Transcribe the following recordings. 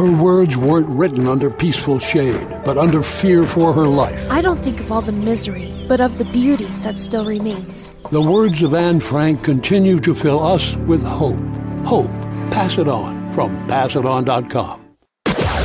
Her words weren't written under peaceful shade, but under fear for her life. I don't think of all the misery, but of the beauty that still remains. The words of Anne Frank continue to fill us with hope. Hope. Pass it on from passiton.com.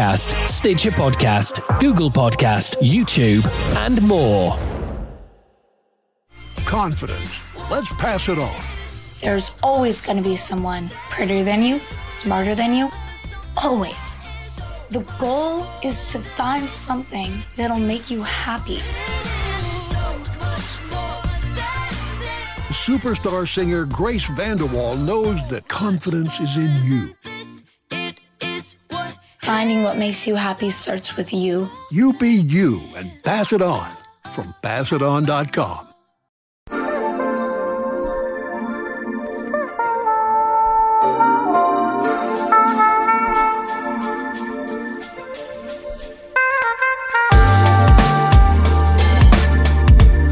Podcast, Stitcher Podcast, Google Podcast, YouTube, and more. Confidence. Let's pass it on. There's always going to be someone prettier than you, smarter than you. Always. The goal is to find something that'll make you happy. Superstar singer Grace VanderWaal knows that confidence is in you. Finding what makes you happy starts with you. You be you and pass it on from passiton.com.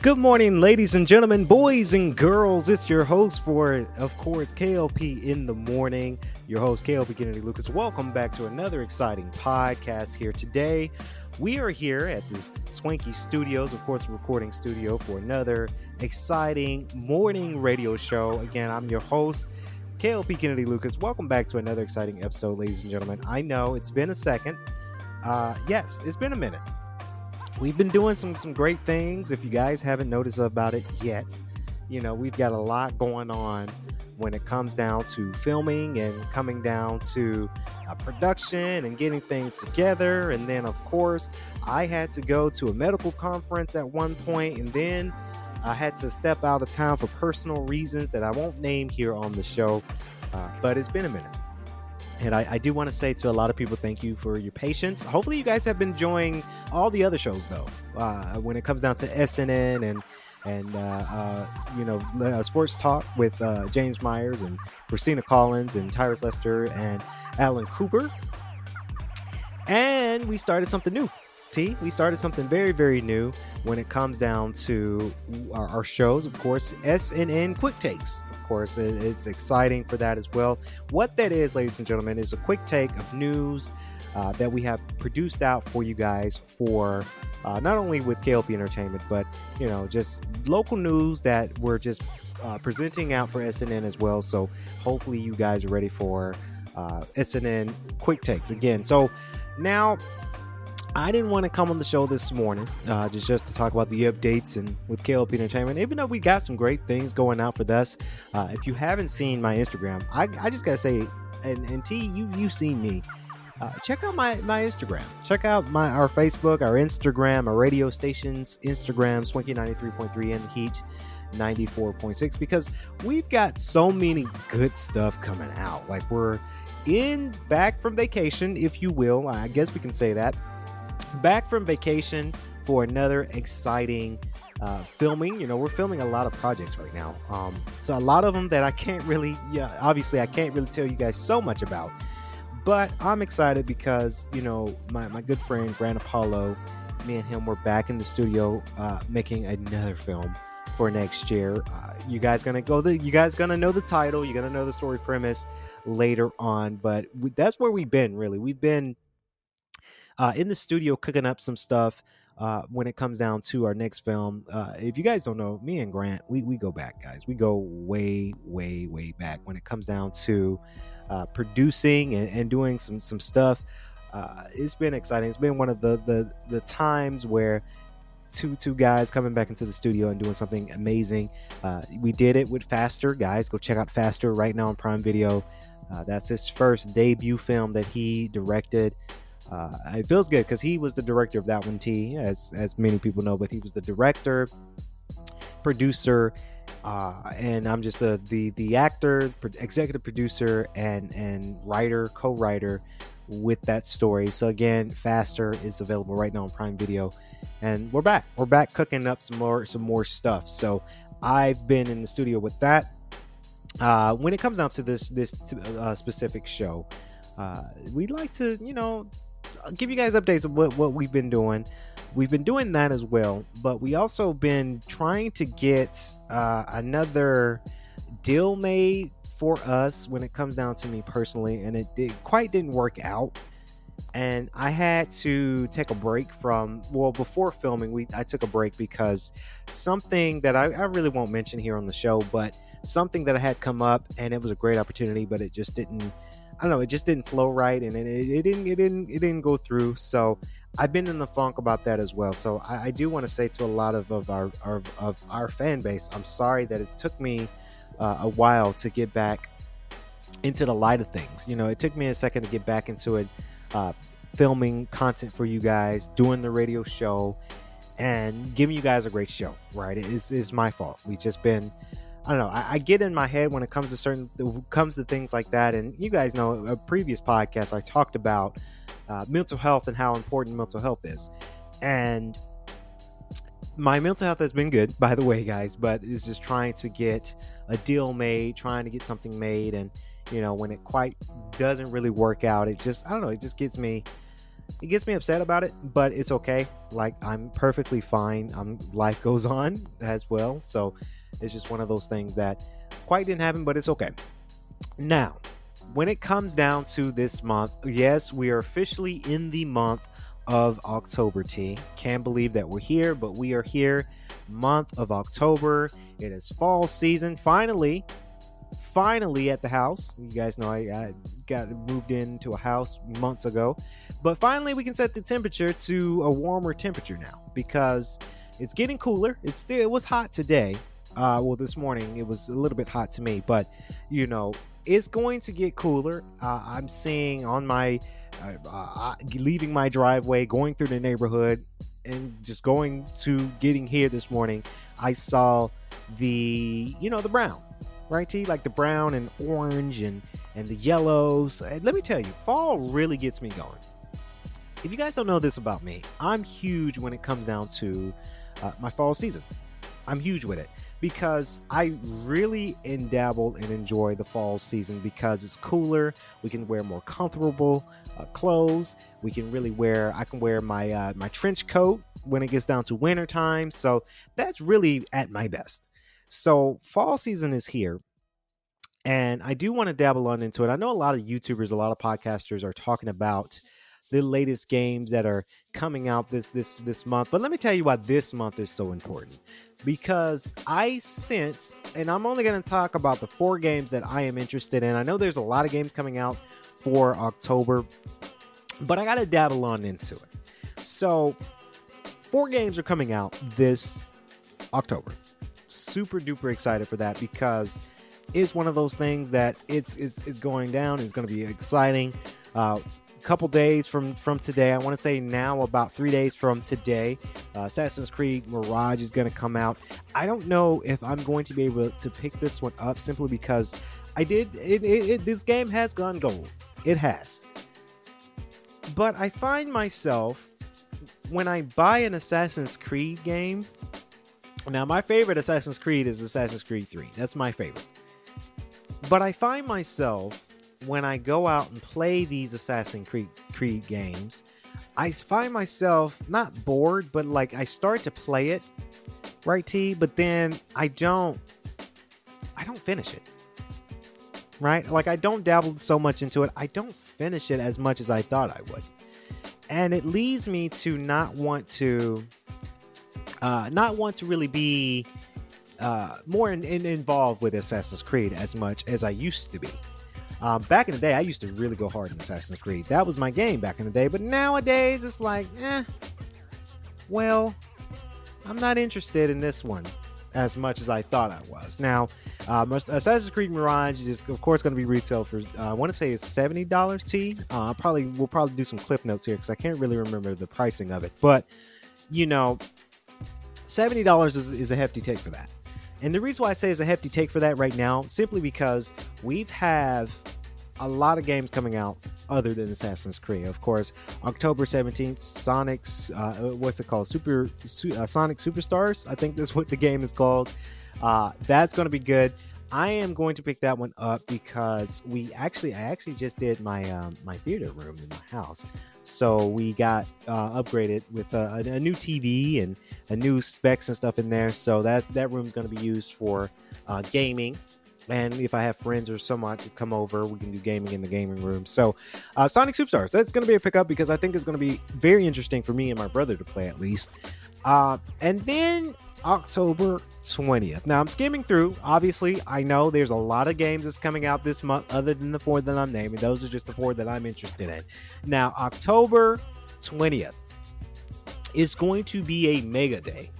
Good morning, ladies and gentlemen, boys and girls. It's your host for, of course, KLP in the morning. Your host, KLP Kennedy Lucas. Welcome back to another exciting podcast here today. We are here at this Swanky Studios, of course, recording studio for another exciting morning radio show. Again, I'm your host, KLP Kennedy Lucas. Welcome back to another exciting episode, ladies and gentlemen. I know it's been a second. Uh, yes, it's been a minute we've been doing some some great things. If you guys haven't noticed about it yet, you know we've got a lot going on when it comes down to filming and coming down to uh, production and getting things together. And then, of course, I had to go to a medical conference at one point, and then I had to step out of town for personal reasons that I won't name here on the show. Uh, but it's been a minute. And I, I do want to say to a lot of people, thank you for your patience. Hopefully, you guys have been enjoying all the other shows, though. Uh, when it comes down to SNN and and uh, uh, you know uh, sports talk with uh, James Myers and Christina Collins and Tyrus Lester and Alan Cooper, and we started something new. T, we started something very, very new when it comes down to our, our shows. Of course, SNN Quick Takes Of course. It's exciting for that as well. What that is, ladies and gentlemen, is a quick take of news uh, that we have produced out for you guys for uh, not only with KLP Entertainment, but you know, just local news that we're just uh, presenting out for SNN as well. So hopefully, you guys are ready for uh, SNN quick takes again. So now I didn't want to come on the show this morning uh, just just to talk about the updates and with KLP Entertainment. Even though we got some great things going out for us, uh, if you haven't seen my Instagram, I, I just gotta say, and, and T, you you've seen me. Uh, check out my my Instagram. Check out my our Facebook, our Instagram, our radio stations Instagram, Swanky ninety three point three and Heat. 94.6 because we've got so many good stuff coming out. Like we're in back from vacation, if you will. I guess we can say that back from vacation for another exciting uh, filming. You know, we're filming a lot of projects right now. Um, so a lot of them that I can't really, yeah, obviously I can't really tell you guys so much about. But I'm excited because you know my, my good friend Grant Apollo, me and him were back in the studio uh, making another film for next year. Uh, you guys gonna go the you guys gonna know the title. You're gonna know the story premise later on. But we, that's where we've been really. We've been uh, in the studio cooking up some stuff uh, when it comes down to our next film. Uh, if you guys don't know, me and Grant, we, we go back, guys. We go way, way, way back when it comes down to uh, producing and, and, doing some some stuff. Uh, it's been exciting. It's been one of the the the times where two two guys coming back into the studio and doing something amazing. Uh, we did it with Faster, guys. Go check out Faster right now on Prime Video. Uh, that's his first debut film that he directed. Uh, it feels good because he was the director of that one, T, as as many people know. But he was the director, producer, uh, and I'm just the the the actor, executive producer, and and writer, co-writer with that story. So again, Faster is available right now on Prime Video and we're back. We're back cooking up some more some more stuff. So I've been in the studio with that. Uh, when it comes down to this this uh, specific show, uh, we'd like to you know give you guys updates of what what we've been doing. We've been doing that as well, but we also been trying to get uh, another deal made for us when it comes down to me personally, and it, it quite didn't work out and I had to take a break from well before filming we I took a break because something that I, I, really won't mention here on the show but something that I had come up and it was a great opportunity but it just didn't I don't know it just didn't flow right and it, it didn't it didn't it didn't go through so I've been in the funk about that as well so I, I do want to say to a lot of, of our, our, of our fan base I'm sorry that it took me uh, a while to get back into the light of things you know it took me a second to get back into it uh, filming content for you guys, doing the radio show, and giving you guys a great show. Right? It is is my fault. We've just been. I don't know. I, I, get in my head when it comes to certain comes to things like that, and you guys know a previous podcast I talked about uh, mental health and how important mental health is, and my mental health has been good, by the way, guys. But it's just trying to get a deal made, trying to get something made, and you know when it quite doesn't really work out it just i don't know it just gets me it gets me upset about it but it's okay like i'm perfectly fine um life goes on as well so it's just one of those things that quite didn't happen but it's okay now when it comes down to this month yes we are officially in the month of october t can't believe that we're here but we are here month of october it is fall season finally finally at the house. You guys know I, I, got moved into a house months ago, but finally we can set the temperature to a warmer temperature now because it's getting cooler. It's it was hot today. Uh, well, this morning it was a little bit hot to me, but you know it's going to get cooler. Uh, I'm seeing on my uh, uh leaving my driveway, going through the neighborhood, and just going to getting here this morning. I saw the you know the brown right? T like the brown and orange and and the yellows. Let me tell you, fall really gets me going. If you guys don't know this about me, I'm huge when it comes down to uh, my fall season. I'm huge with it because I really dabble and enjoy the fall season because it's cooler. We can wear more comfortable uh, clothes. We can really wear. I can wear my uh, my trench coat when it gets down to winter time. So that's really at my best. So fall season is here. And I do want to dabble on into it. I know a lot of YouTubers, a lot of podcasters are talking about the latest games that are coming out this this this month. But let me tell you why this month is so important. Because I sense, and I'm only going to talk about the four games that I am interested in. I know there's a lot of games coming out for October, but I got to dabble on into it. So, four games are coming out this October super duper excited for that because it's one of those things that it's is is going down. It's going to be exciting. Uh, couple days from from today i want to say now about three days from today uh, assassin's creed mirage is going to come out i don't know if i'm going to be able to pick this one up simply because i did it, it, it this game has gone gold it has but i find myself when i buy an assassin's creed game now, my favorite Assassin's Creed is Assassin's Creed 3. That's my favorite. But I find myself when I go out and play these Assassin's Creed, Creed games, I find myself not bored, but like I start to play it, right, T? But then I don't, I don't finish it, right? Like I don't dabble so much into it. I don't finish it as much as I thought I would, and it leads me to not want to uh, not want to really be uh, more in, in, involved with Assassin's Creed as much as I used to be. Um, back in the day, I used to really go hard in Assassin's Creed. That was my game back in the day. But nowadays, it's like, eh, well, I'm not interested in this one as much as I thought I was. Now, uh, Assassin's Creed Mirage is of course going to be retail for uh, I want to say it's seventy dollars. T. Uh, probably we'll probably do some clip notes here because I can't really remember the pricing of it. But you know, seventy dollars is, is a hefty take for that. And the reason why I say it's a hefty take for that right now, simply because we've have a lot of games coming out other than Assassin's Creed. Of course, October 17th, Sonic's, uh, what's it called? Super uh, Sonic Superstars, I think that's what the game is called. Uh, that's going to be good. I am going to pick that one up because we actually, I actually just did my um, my theater room in my house. So we got uh, upgraded with a, a, new TV and a new specs and stuff in there. So that that room is going to be used for uh, gaming and if I have friends or someone to come over, we can do gaming in the gaming room. So, uh, Sonic Superstars, that's going to be a pickup because I think it's going to be very interesting for me and my brother to play at least. Uh, and then October 20th. Now, I'm skimming through. Obviously, I know there's a lot of games that's coming out this month other than the four that I'm naming. Those are just the four that I'm interested in. Now, October 20th is going to be a mega day,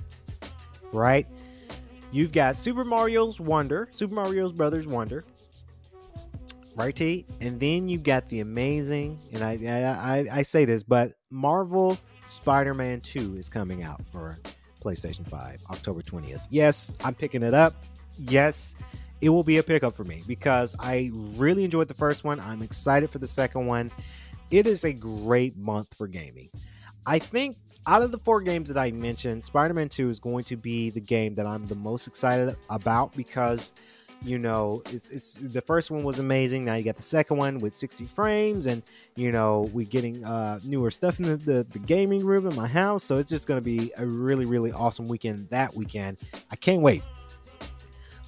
right? You've got Super Mario's Wonder, Super Mario's Brothers Wonder, right, T? And then you got the amazing, and I, I I say this, but Marvel Spider-Man 2 is coming out for PlayStation 5, October 20th. Yes, I'm picking it up. Yes, it will be a pickup for me because I really enjoyed the first one. I'm excited for the second one. It is a great month for gaming. I think out of the four games that I mentioned, Spider Man 2 is going to be the game that I'm the most excited about because, you know, it's, it's the first one was amazing. Now you got the second one with 60 frames, and, you know, we're getting uh, newer stuff in the, the, the gaming room in my house. So it's just to be a really, really awesome weekend that weekend. I can't wait.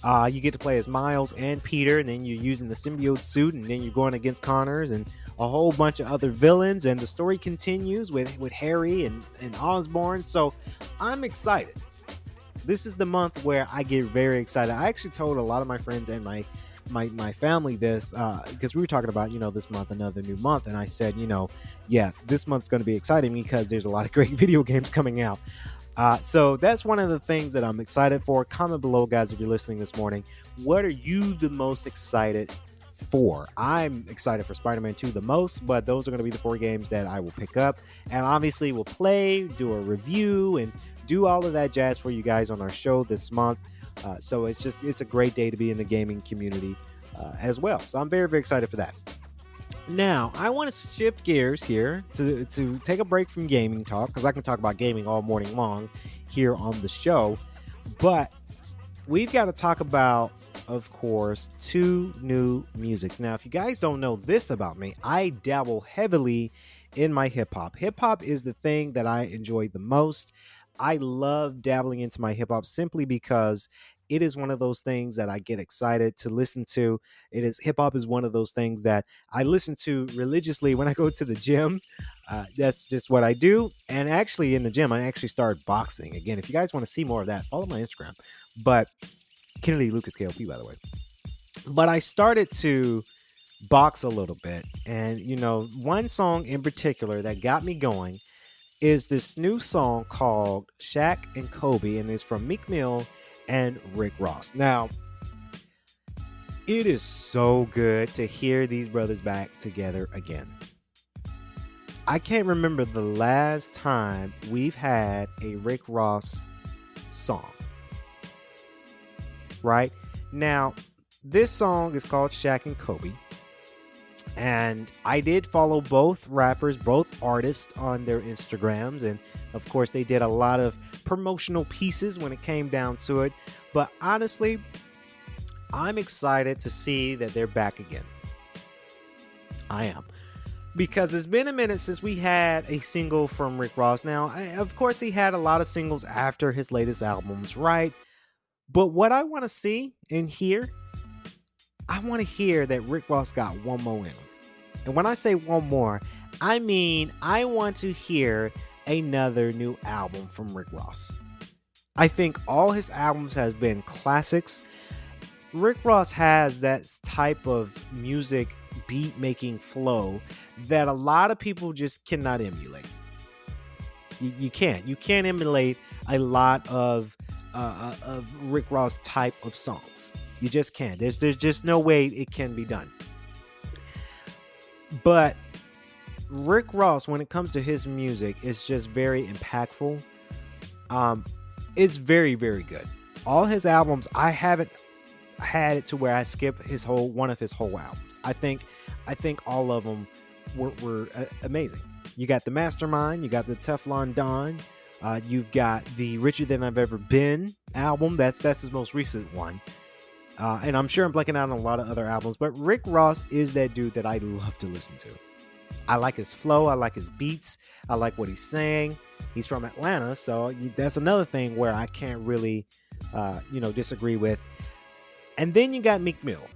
Uh, you get to play as Miles and Peter, and then you're using the symbiote suit, and then you're going against Connors and a whole bunch of other villains, and the story continues with with Harry and and Osborn. So I'm excited. This is the month where I get very excited. I actually told a lot of my friends and my my my family this because uh, we were talking about you know this month another new month and i said you know yeah this month's going to be exciting because there's a lot of great video games coming out uh, so that's one of the things that i'm excited for comment below guys if you're listening this morning what are you the most excited four. I'm excited for Spider Man 2 the most, but those are going to be the four games that I will pick up. And obviously, we'll play, do a review, and do all of that jazz for you guys on our show this month. Uh, so it's just, it's a great day to be in the gaming community uh, as well. So I'm very, very excited for that. Now, I want to shift gears here to, to take a break from gaming talk because I can talk about gaming all morning long here on the show. But we've got to talk about of course, two new musics. Now, if you guys don't know this about me, I dabble heavily in my hip hop. Hip hop is the thing that I enjoy the most. I love dabbling into my hip hop simply because it is one of those things that I get excited to listen to. It is hip hop is one of those things that I listen to religiously when I go to the gym. Uh, that's just what I do. And actually, in the gym, I actually started boxing again. If you guys want to see more of that, follow my Instagram. But Kennedy Lucas KLP, by the way. But I started to box a little bit. And, you know, one song in particular that got me going is this new song called Shaq and Kobe, and it's from Meek Mill and Rick Ross. Now, it is so good to hear these brothers back together again. I can't remember the last time we've had a Rick Ross song right? Now, this song is called Shaq and Kobe. And I did follow both rappers, both artists on their Instagrams. And of course, they did a lot of promotional pieces when it came down to it. But honestly, I'm excited to see that they're back again. I am. Because it's been a minute since we had a single from Rick Ross. Now, I, of course, he had a lot of singles after his latest albums, right? But what I want to see and hear, I want to hear that Rick Ross got one more in. And when I say one more, I mean I want to hear another new album from Rick Ross. I think all his albums has been classics. Rick Ross has that type of music beat making flow that a lot of people just cannot emulate. You, you can't. You can't emulate a lot of uh, uh, of Rick Ross type of songs. You just can't. There's there's just no way it can be done. But Rick Ross, when it comes to his music, is just very impactful. Um, it's very very good. All his albums, I haven't had it to where I skip his whole one of his whole albums. I think I think all of them were, were uh, amazing. You got the Mastermind, you got the Teflon Don, uh, you've got the Richer Than I've Ever Been album. That's that's his most recent one. Uh, and I'm sure I'm blanking out on a lot of other albums, but Rick Ross is that dude that I love to listen to. I like his flow, I like his beats, I like what he's saying. He's from Atlanta, so that's another thing where I can't really, uh, you know, disagree with. And then you got Meek Mill.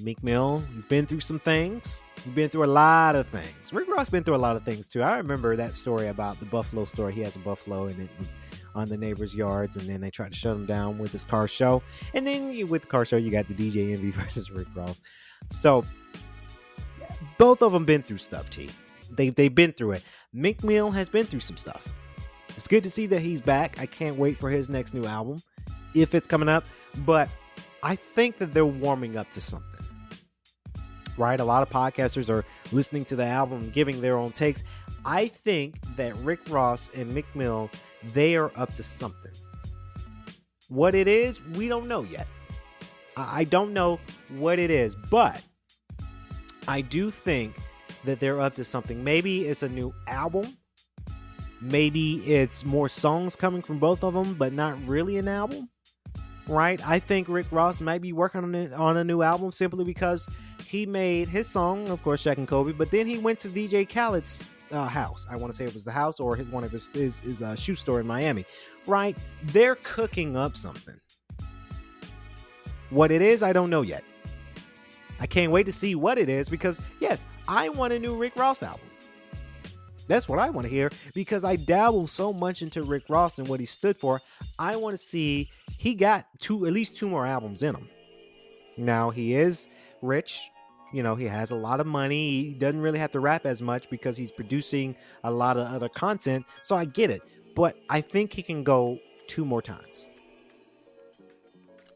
Meek Mill, he's been through some things. He's been through a lot of things. Rick Ross been through a lot of things too. I remember that story about the Buffalo store. He has a Buffalo and it was on the neighbors' yards, and then they tried to shut him down with his car show. And then you, with the car show, you got the DJ Envy versus Rick Ross. So both of them been through stuff, T. They they've been through it. Meek Mill has been through some stuff. It's good to see that he's back. I can't wait for his next new album if it's coming up. But I think that they're warming up to something right? A lot of podcasters are listening to the album giving their own takes. I think that Rick Ross and Meek Mill, they are up to something. What it is, we don't know yet. I don't know what it is, but I do think that they're up to something. Maybe it's a new album. Maybe it's more songs coming from both of them, but not really an album. Right? I think Rick Ross might be working on on a new album simply because he made his song, of course, Shaq and Kobe, but then he went to DJ Khaled's uh, house. I want to say it was the house or one of his his, his uh, shoe store in Miami. Right? They're cooking up something. What it is, I don't know yet. I can't wait to see what it is because yes, I want a new Rick Ross album. That's what I want to hear because I dabble so much into Rick Ross and what he stood for. I want to see he got two at least two more albums in him. Now he is rich you know, he has a lot of money. He doesn't really have to rap as much because he's producing a lot of other content. So I get it. But I think he can go two more times.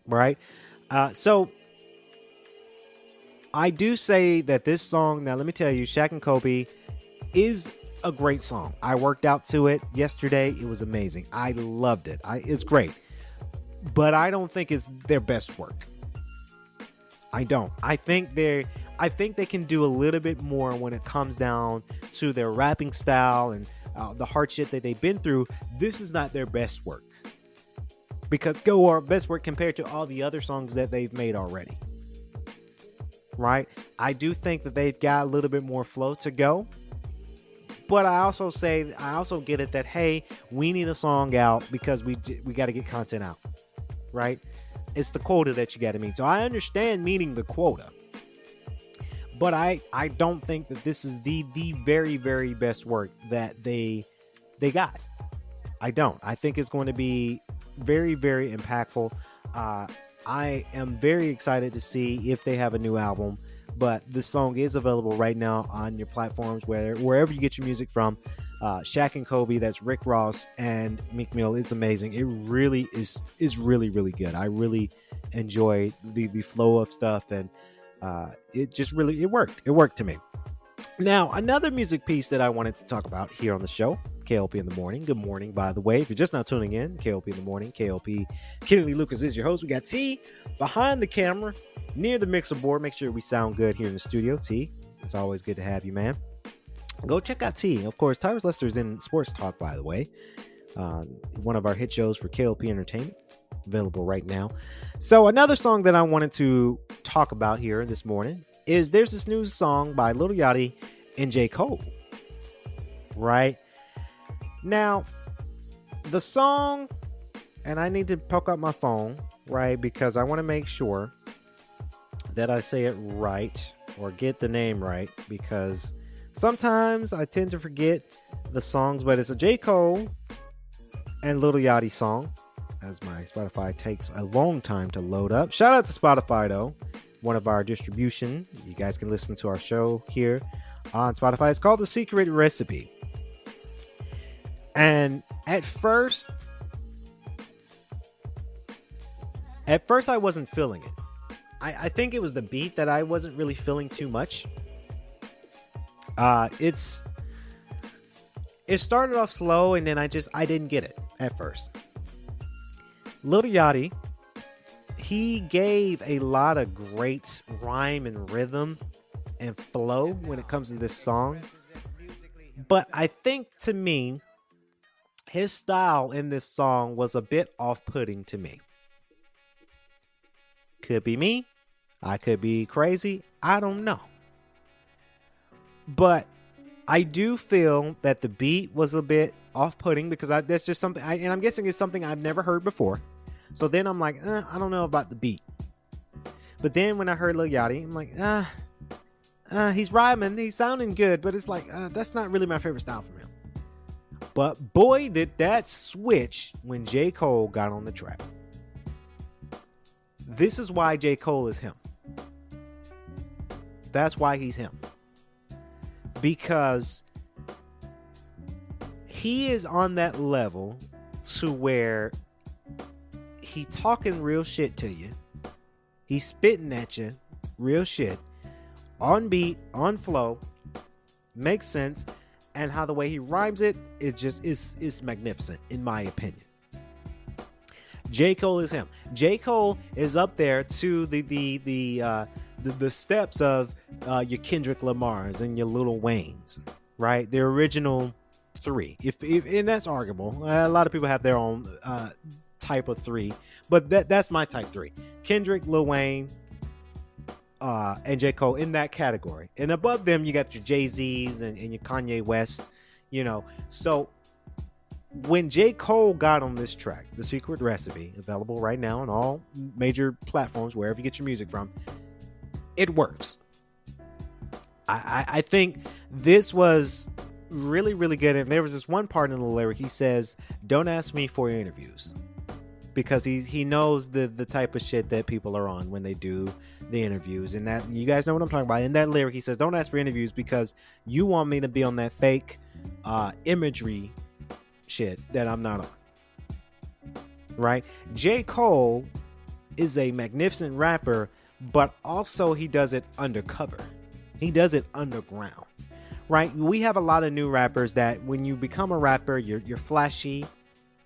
Right? Uh, so I do say that this song, now let me tell you, Shaq and Kobe is a great song. I worked out to it yesterday. It was amazing. I loved it. I, it's great. But I don't think it's their best work. I don't. I think they I think they can do a little bit more when it comes down to their rapping style and uh, the hardship that they've been through. This is not their best work. Because go our best work compared to all the other songs that they've made already. Right? I do think that they've got a little bit more flow to go. But I also say I also get it that hey, we need a song out because we we got to get content out. Right? It's the quota that you got to meet. So I understand meeting the quota, but I I don't think that this is the the very very best work that they they got. I don't. I think it's going to be very very impactful. Uh, I am very excited to see if they have a new album. But the song is available right now on your platforms, where wherever you get your music from uh, Shaq and Kobe. That's Rick Ross and Meek Mill. It's amazing. It really is is really really good. I really enjoy the the flow of stuff, and uh, it just really it worked. It worked to me. Now another music piece that I wanted to talk about here on the show. KLP in the morning. Good morning, by the way. If you're just now tuning in, KLP in the morning. KLP, Kennedy Lucas is your host. We got T behind the camera, near the mixer board. Make sure we sound good here in the studio. T, it's always good to have you, man go check out T. Of course, Tyrus Lester is in Sports Talk, by the way. Uh, one of our hit shows for KLP Entertainment, available right now. So, another song that I wanted to talk about here this morning is there's this new song by Little Yachty and J. Cole. Right? Now, the song, and I need to poke up my phone, right? Because I want to make sure that I say it right or get the name right because Sometimes I tend to forget the songs, but it's a J. Cole and Little Yachty song, as my Spotify takes a long time to load up. Shout out to Spotify though. one of our distribution. You guys can listen to our show here on Spotify. It's called The Secret Recipe. And at first, at first I wasn't feeling it. I, I think it was the beat that I wasn't really feeling too much. Uh it's it started off slow and then I just I didn't get it at first. Lil Yachty, he gave a lot of great rhyme and rhythm and flow when it comes to this song. But I think to me, his style in this song was a bit off putting to me. Could be me. I could be crazy. I don't know. But I do feel that the beat was a bit off putting because I, that's just something, I, and I'm guessing it's something I've never heard before. So then I'm like, eh, I don't know about the beat. But then when I heard Lil Yachty, I'm like, ah, uh, he's rhyming, he's sounding good, but it's like, uh, that's not really my favorite style from him. But boy, did that switch when J. Cole got on the track. This is why J. Cole is him. That's why he's him. Because he is on that level to where he talking real shit to you. He's spitting at you real shit on beat, on flow, makes sense, and how the way he rhymes it, it just is is magnificent in my opinion. J. Cole is him. J. Cole is up there to the the the uh, the, the steps of uh, your Kendrick Lamar's and your Lil Wayne's, right? The original three. If, if and that's arguable. A lot of people have their own uh, type of three, but that that's my type three: Kendrick, Lil Wayne, uh, and J. Cole in that category. And above them, you got your Jay Z's and, and your Kanye West, you know. So when J. Cole got on this track, The Secret Recipe, available right now on all major platforms, wherever you get your music from, it works. I, I, I think this was really, really good. And there was this one part in the lyric he says, Don't ask me for interviews. Because he he knows the the type of shit that people are on when they do the interviews. And that you guys know what I'm talking about. In that lyric he says don't ask for interviews because you want me to be on that fake uh imagery shit that I'm not on. Right? J. Cole is a magnificent rapper but also he does it undercover he does it underground right we have a lot of new rappers that when you become a rapper you're you're flashy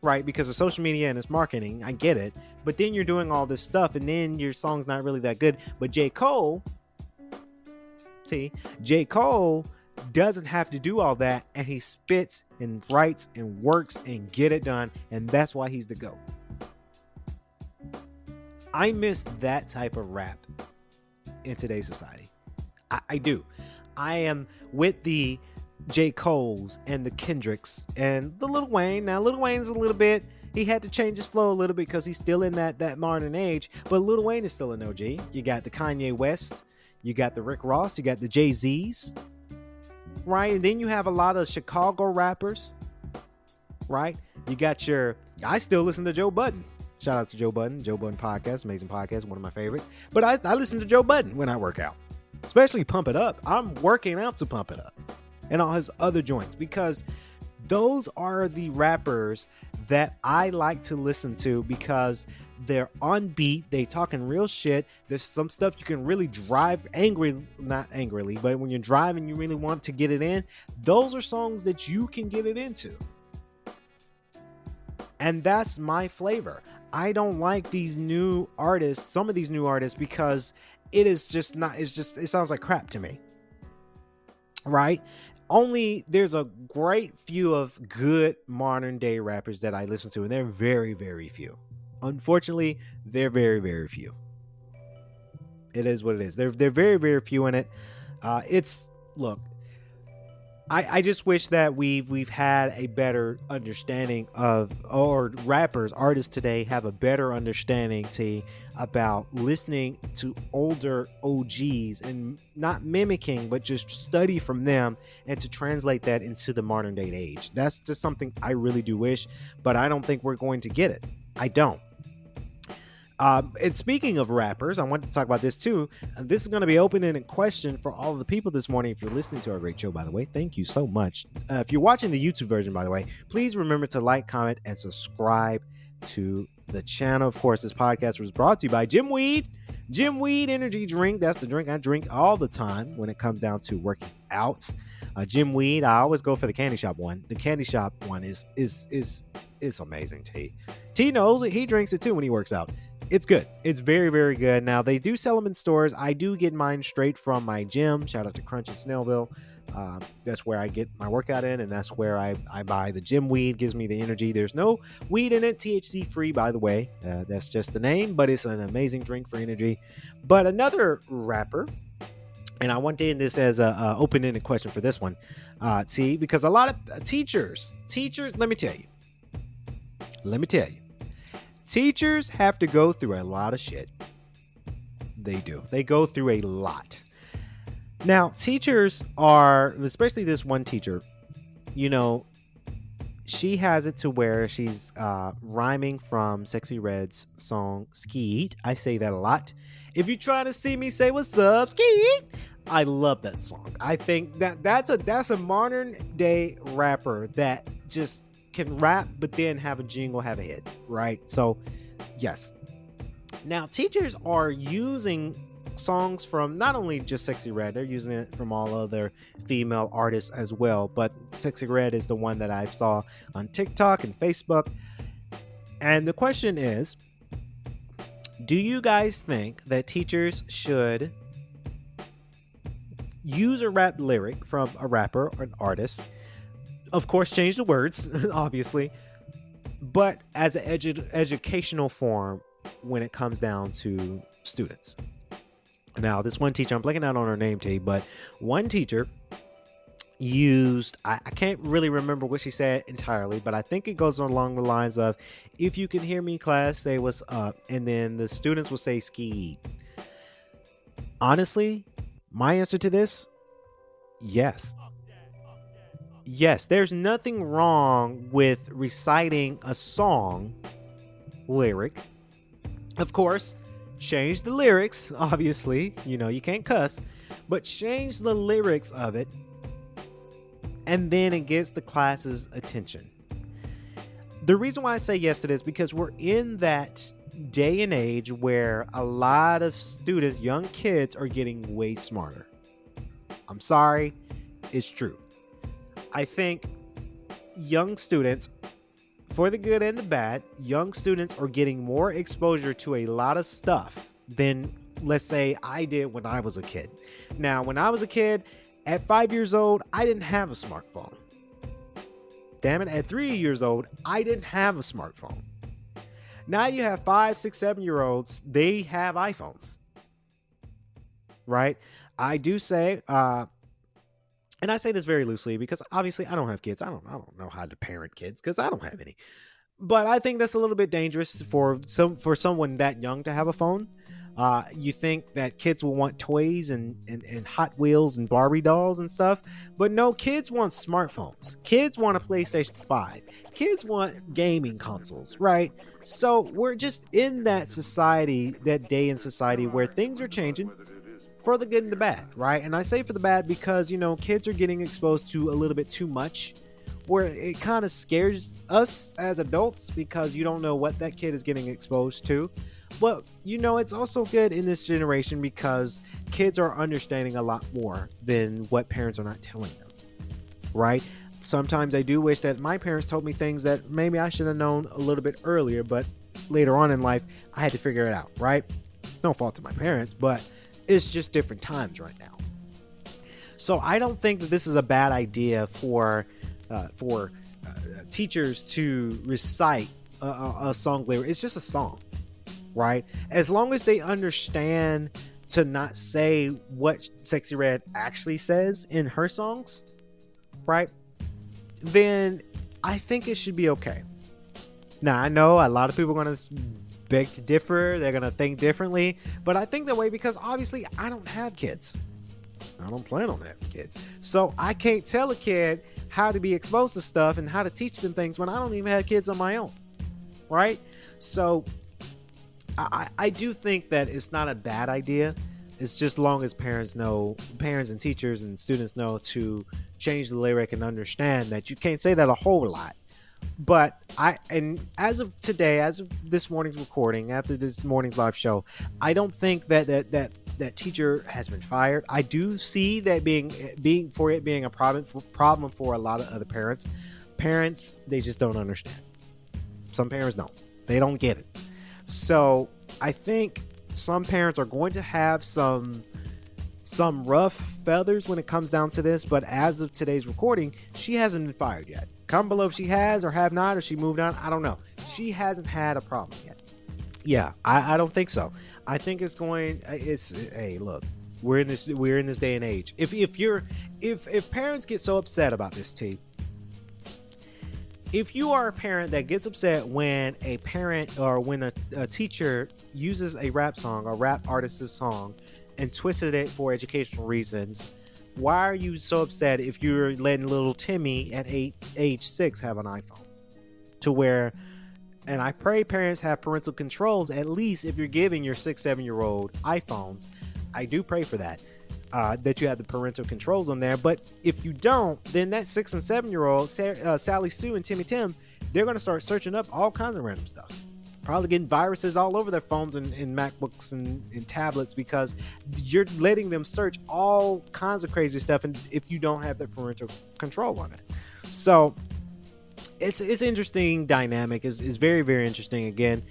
right? Because of social media and its marketing. I get it. But then you're doing all this stuff and then your song's not really that good. But J. Cole, see, J. Cole doesn't have to do all that and he spits and writes and works and get it done. And that's why he's the GOAT. I miss that type of rap in today's society. I, I do. I am with the J. Cole's and the Kendricks and the Lil Wayne. Now, Lil Wayne's a little bit. He had to change his flow a little bit because he's still in that that modern age. But Lil Wayne is still an OG. You got the Kanye West, you got the Rick Ross, you got the Jay Z's, right? And then you have a lot of Chicago rappers, right? You got your. I still listen to Joe Budden. Shout out to Joe Budden, Joe Budden podcast, amazing podcast, one of my favorites. But I, I listen to Joe Budden when I work out, especially Pump It Up. I'm working out to pump it up and all his other joints because those are the rappers that I like to listen to because they're on beat, they talking real shit. There's some stuff you can really drive angry, not angrily, but when you're driving, you really want to get it in. Those are songs that you can get it into. And that's my flavor. I don't like these new artists, some of these new artists, because it is just not, it's just, it sounds like crap to me. Right? only there's a great few of good modern day rappers that I listen to, and they're very, very few. Unfortunately, they're very, very few. It is what it is. They're they're very, very few in it. Uh, it's look, I, I just wish that we've we've had a better understanding of or rappers artists today have a better understanding to about listening to older OGs and not mimicking but just study from them and to translate that into the modern day age. That's just something I really do wish, but I don't think we're going to get it. I don't. Um, and speaking of rappers, I wanted to talk about this too. This is going to be open-ended question for all of the people this morning. If you're listening to our great show, by the way, thank you so much. Uh, if you're watching the YouTube version, by the way, please remember to like, comment, and subscribe to the channel. Of course, this podcast was brought to you by Gym Weed. Gym Weed Energy Drink. That's the drink I drink all the time when it comes down to working out. Uh, Gym Weed. I always go for the candy shop one. The candy shop one is is is it's amazing. T T knows it. He drinks it too when he works out it's good. It's very, very good. Now they do sell them in stores. I do get mine straight from my gym. Shout out to Crunch in Snellville. Uh, that's where I get my workout in, and that's where I, I buy the gym weed. Gives me the energy. There's no weed in it, THC free, by the way. Uh, that's just the name, but it's an amazing drink for energy. But another rapper, and I want to end this as a, a open-ended question for this one, uh, T, because a lot of teachers, teachers, let me tell you, let me tell you Teachers have to go through a lot of shit. They do. They go through a lot. Now, teachers are, especially this one teacher, you know, she has it to where she's uh, rhyming from Sexyy Red's song Skeet. I say that a lot. If you try to see me say what's up, Skeet. I love that song. I think that that's a that's a modern day rapper that just can rap, but then have a jingle, have a hit, right? So, yes. Now, teachers are using songs from not only just Sexyy Red, they're using it from all other female artists as well. But Sexyy Red is the one that I saw on TikTok and Facebook. And the question is Do you guys think that teachers should use a rap lyric from a rapper or an artist of course, change the words, obviously, but as an edu- educational form when it comes down to students. Now, this one teacher, I'm blanking out on her name, T, but one teacher used, I, I, can't really remember what she said entirely, but I think it goes along the lines of, if you can hear me, class, say what's up. And then the students will say ski. Honestly, my answer to this, yes yes, there's nothing wrong with reciting a song lyric. Of course, change the lyrics, obviously. You know, you can't cuss, but change the lyrics of it, and then it gets the class's attention. The reason why I say yes to this because we're in that day and age where a lot of students, young kids, are getting way smarter. I'm sorry, it's true. I think young students, for the good and the bad, young students are getting more exposure to a lot of stuff than, let's say, I did when I was a kid. Now, when I was a kid, at five years old, I didn't have a smartphone. Damn it, at three years old, I didn't have a smartphone. Now you have five, six, seven year olds, they have iPhones. Right? I do say, uh, and I say this very loosely because obviously I don't have kids. I don't I don't know how to parent kids because I don't have any. But I think that's a little bit dangerous for some for someone that young to have a phone. Uh, you think that kids will want toys and, and, and Hot Wheels and Barbie dolls and stuff, but no, kids want smartphones. Kids want a PlayStation 5. Kids want gaming consoles, right? So we're just in that society, that day in society where things are changing for the good and the bad, right? And I say for the bad because, you know, kids are getting exposed to a little bit too much where it kind of scares us as adults because you don't know what that kid is getting exposed to. But you know, it's also good in this generation because kids are understanding a lot more than what parents are not telling them, right? Sometimes I do wish that my parents told me things that maybe I should have known a little bit earlier, but later on in life, I had to figure it out, right? no fault to my parents, but it's just different times right now. So I don't think that this is a bad idea for uh, for uh, teachers to recite a, a, a song lyric. It's just a song, right? As long as they understand to not say what Sexyy Red actually says in her songs, right? Then I think it should be okay. Now I know a lot of people are going to beg to differ. They're gonna think differently. But I think that way because obviously I don't have kids. I don't plan on having kids. So I can't tell a kid how to be exposed to stuff and how to teach them things when I don't even have kids on my own. Right? So I, I do think that it's not a bad idea. It's just long as parents know, parents and teachers and students know to change the lyric and understand that you can't say that a whole lot. But I and as of today, as of this morning's recording, after this morning's live show, I don't think that that that that teacher has been fired. I do see that being being for it being a problem for, problem for a lot of other parents. Parents, they just don't understand. Some parents don't. They don't get it. So I think some parents are going to have some some rough feathers when it comes down to this, but as of today's recording, she hasn't been fired yet. Comment below if she has or have not, or she moved on. I don't know. She hasn't had a problem yet. Yeah, I, I don't think so. I think it's going. Uh, it's hey, look, we're in this we're in this day and age. If if you're if if parents get so upset about this, T, if you are a parent that gets upset when a parent or when a, a teacher uses a rap song or rap artist's song and twisted it for educational reasons, why are you so upset if you're letting little Timmy at eight, age six have an iPhone? To where, and I pray parents have parental controls, at least if you're giving your six, seven year old iPhones. I do pray for that uh, that you have the parental controls on there. But if you don't, then that six and seven year old uh, Sally Sue and Timmy Tim, they're going to start searching up all kinds of random stuff. Probably getting viruses all over their phones and, and MacBooks and, and, tablets because you're letting them search all kinds of crazy stuff. And if you don't have the parental control on it, so it's it's interesting dynamic. is is very very interesting. Again,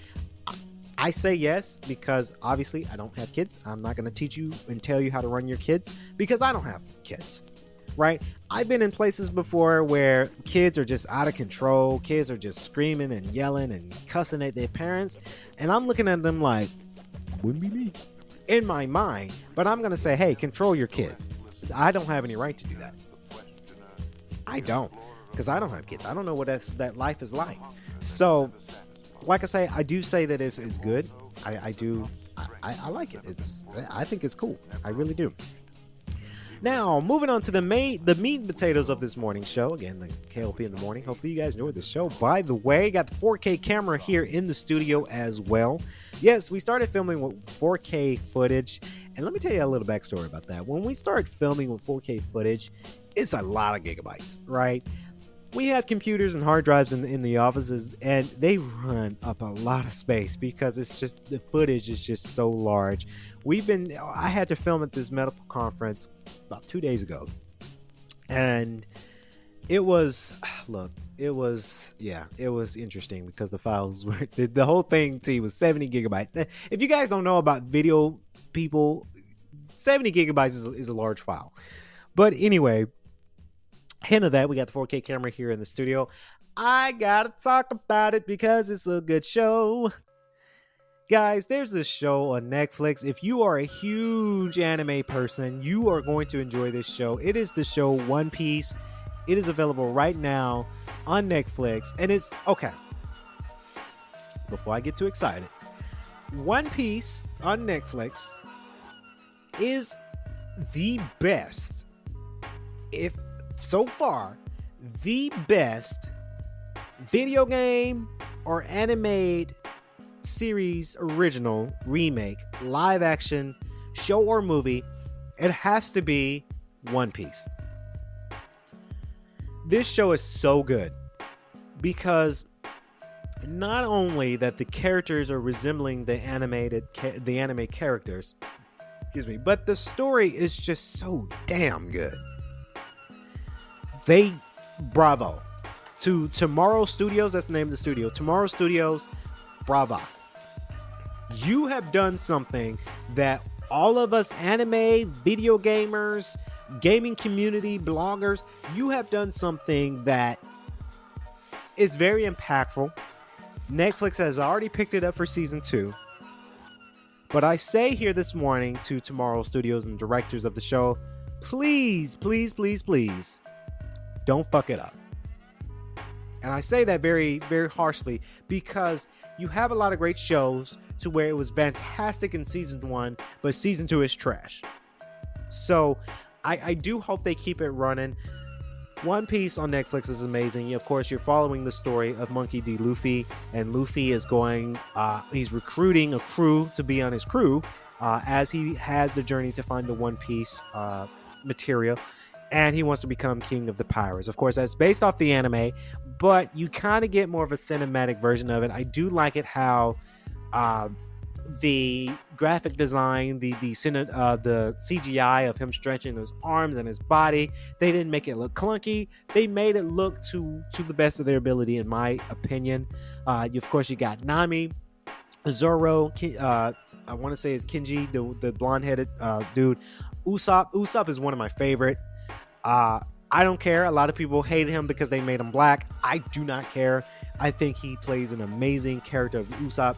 I say yes because obviously I don't have kids. I'm not going to teach you and tell you how to run your kids because I don't have kids. Right? I've been in places before where kids are just out of control. Kids are just screaming and yelling and cussing at their parents. And I'm looking at them like, wouldn't be me in my mind. But I'm going to say, hey, control your kid. I don't have any right to do that. I don't because I don't have kids. I don't know what that's, that life is like. So like I say, I do say that it's, it's good. I, I do. I, I like it. It's. I think it's cool. I really do. Now, moving on to the main, the meat and potatoes of this morning show. Again, the KLP in the morning. Hopefully, you guys enjoyed the show. By the way, got the 4K camera here in the studio as well. Yes, we started filming with 4K footage, and let me tell you a little backstory about that. When we started filming with 4K footage, it's a lot of gigabytes, right? We have computers and hard drives in, in the offices and they run up a lot of space because it's just the footage is just so large. We've been i had to film at this medical conference about two days ago and it was look it was yeah it was interesting because the files were the, the whole thing to was 70 gigabytes. If you guys don't know about video people 70 gigabytes is, is a large file. But anyway hint of that, we got the 4K camera here in the studio. I gotta talk about it because it's a good show. Guys, there's a show on Netflix. If you are a huge anime person, you are going to enjoy this show. It is the show One Piece. It is available right now on Netflix. And it's okay. Before I get too excited, One Piece on Netflix is the best, if so far the best video game or animated series original remake live action show or movie it has to be one piece. This show is so good because not only that the characters are resembling the animated the anime characters excuse me but the story is just so damn good they bravo to Tomorrow Studios. That's the name of the studio. Tomorrow Studios, bravo. You have done something that all of us anime, video gamers, gaming community, bloggers, you have done something that is very impactful. Netflix has already picked it up for season two. But I say here this morning to Tomorrow Studios and directors of the show, please, please, please, please don't fuck it up. And I say that very, very harshly because you have a lot of great shows to where it was fantastic in season one, but season two is trash. So I, I do hope they keep it running. One Piece on Netflix is amazing. Of course, you're following the story of Monkey D. Luffy, and Luffy is going, uh, he's recruiting a crew to be on his crew uh, as he has the journey to find the One Piece uh, material, and he wants to become king of the pirates. Of course, that's based off the anime, but you kind of get more of a cinematic version of it. I do like it how. Uh, the graphic design, the the uh, the CGI of him stretching his arms and his body, they didn't make it look clunky. They made it look to to the best of their ability, in my opinion. Uh, you, of course, you got Nami, Zoro. Uh, I want to say is Kenji, the the blonde headed uh, dude. Usopp. Usopp is one of my favorite. Uh, I don't care. A lot of people hate him because they made him black. I do not care. I think he plays an amazing character of Usopp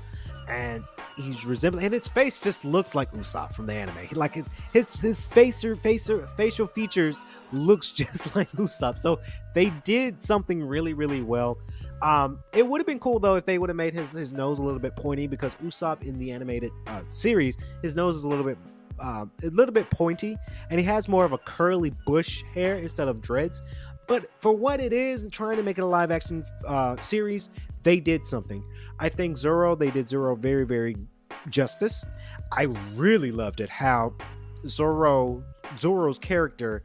and he's resembling and his face just looks like Usopp from the anime. Like his his his face or face or facial features looks just like Usopp. So they did something really really well. Um, it would have been cool though if they would have made his his nose a little bit pointy because Usopp in the animated uh, series, his nose is a little bit uh, a little bit pointy and he has more of a curly bush hair instead of dreads. But for what it is, trying to make it a live action uh, series, they did something. I think Zoro, they did Zoro very, very justice. I really loved it how Zoro, Zoro's character,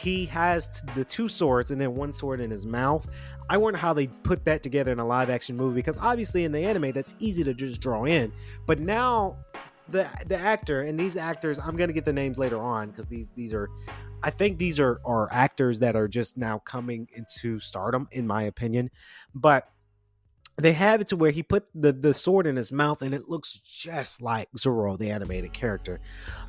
he has the two swords and then one sword in his mouth. I wonder how they put that together in a live action movie because obviously in the anime that's easy to just draw in, but now the the actor and these actors I'm gonna get the names later on because these these are I think these are are actors that are just now coming into stardom, in my opinion. But they have it to where he put the, the sword in his mouth and it looks just like Zoro, the animated character.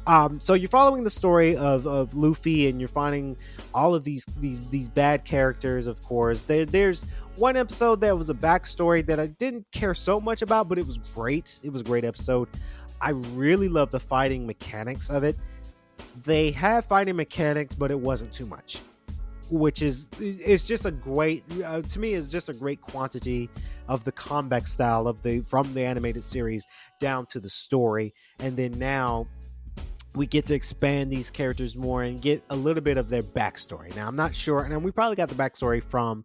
Um, so you're following the story of, of Luffy and you're finding all of these these these bad characters, of course. There, there's one episode that was a backstory that I didn't care so much about, but it was great. It was a great episode. I really love the fighting mechanics of it they have fighting mechanics, but it wasn't too much, which is it's just a great uh, to me is just a great quantity of the combat style of the from the animated series down to the story, and then now we get to expand these characters more and get a little bit of their backstory. Now I'm not sure, and we probably got the backstory from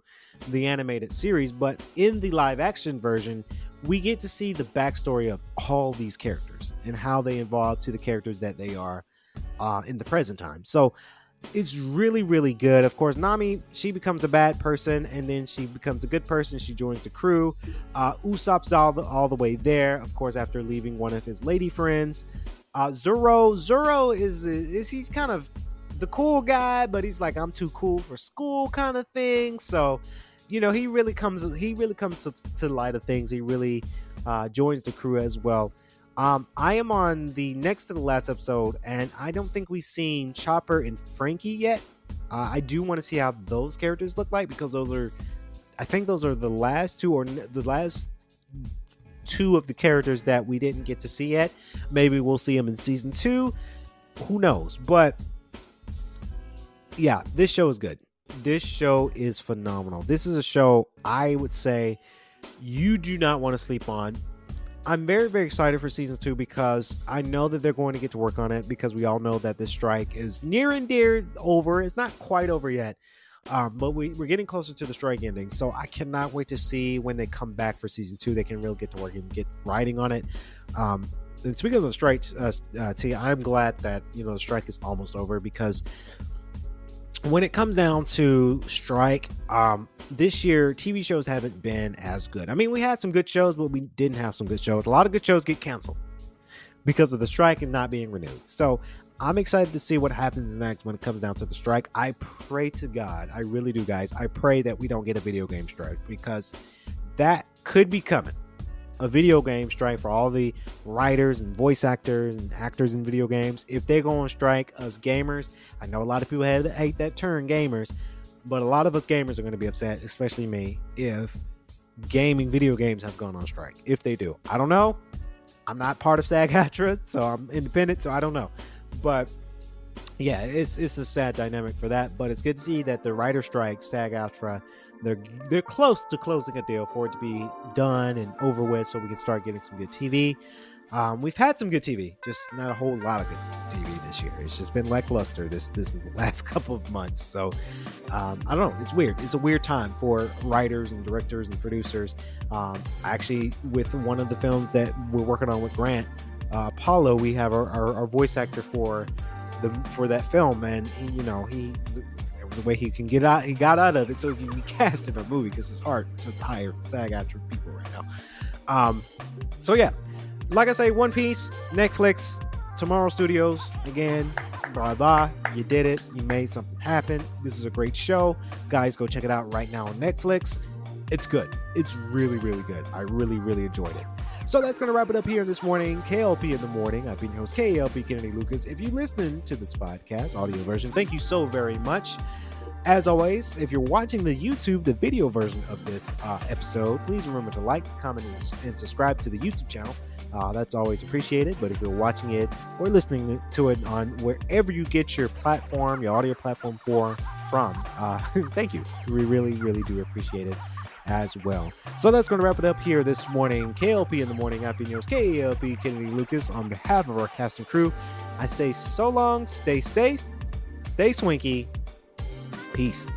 the animated series, but in the live action version, we get to see the backstory of all these characters and how they evolve to the characters that they are uh, in the present time. So it's really, really good. Of course, Nami, she becomes a bad person and then she becomes a good person. She joins the crew. Uh, Usopp's all the, all the way there, of course, after leaving one of his lady friends. Uh, Zoro, Zoro is, is he's kind of the cool guy, but he's like, I'm too cool for school kind of thing. So, you know, he really comes, he really comes to, to the light of things. He really uh, joins the crew as well. Um, I am on the next to the last episode, and I don't think we've seen Chopper and Franky yet. Uh, I do want to see how those characters look like because those are, I think those are the last two or the last two of the characters that we didn't get to see yet. Maybe we'll see them in season two. Who knows? But yeah, this show is good. This show is phenomenal. This is a show I would say you do not want to sleep on. I'm very, very excited for season two because I know that they're going to get to work on it because we all know that this strike is near and dear over. It's not quite over yet, um, but we, we're getting closer to the strike ending. So I cannot wait to see when they come back for season two. They can really get to work and get writing on it. Um, and speaking of the strike, uh, uh, T, I'm glad that you know the strike is almost over because when it comes down to strike, um, this year TV shows haven't been as good. I mean, we had some good shows, but we didn't have some good shows. A lot of good shows get canceled because of the strike and not being renewed. So I'm excited to see what happens next when it comes down to the strike. I pray to God, I really do, guys. I pray that we don't get a video game strike because that could be coming a video game strike for all the writers and voice actors and actors in video games. If they go on strike, us gamers, I know a lot of people hate that term, gamers, but a lot of us gamers are going to be upset, especially me, if gaming video games have gone on strike. If they do, I don't know. I'm not part of SAG-AFTRA, so I'm independent, so I don't know. But yeah, it's it's a sad dynamic for that, but it's good to see that the writer strike, SAG-AFTRA, they're they're close to closing a deal for it to be done and over with, so we can start getting some good TV. Um, we've had some good TV, just not a whole lot of good TV this year. It's just been lackluster this this last couple of months. So um, I don't know. It's weird. It's a weird time for writers and directors and producers. Um, actually, with one of the films that we're working on with Grant, uh, Apollo, we have our, our, our voice actor for the for that film, and he, you know he the way he can get out he got out of it so he can be cast in a movie because it's hard to hire SAG-AFTRA people right now. Um, so yeah, like I say, One Piece, Netflix, Tomorrow Studios again. Blah blah. You did it. You made something happen. This is a great show, guys. Go check it out right now on Netflix. It's good. It's really really good. I really really enjoyed it. So that's going to wrap it up here this morning. KLP in the morning. I've been your host, KLP Kennedy Lucas. If you listen to this podcast, audio version, thank you so very much. As always, if you're watching the YouTube, the video version of this uh, episode, please remember to like, comment, and subscribe to the YouTube channel. Uh, that's always appreciated. But if you're watching it or listening to it on wherever you get your platform, your audio platform for from, uh, thank you. We really, really do appreciate it as well. So that's going to wrap it up here this morning. KLP in the morning. Been yours, KLP Kennedy Lucas. On behalf of our cast and crew, I say so long, stay safe, stay swanky. Peace.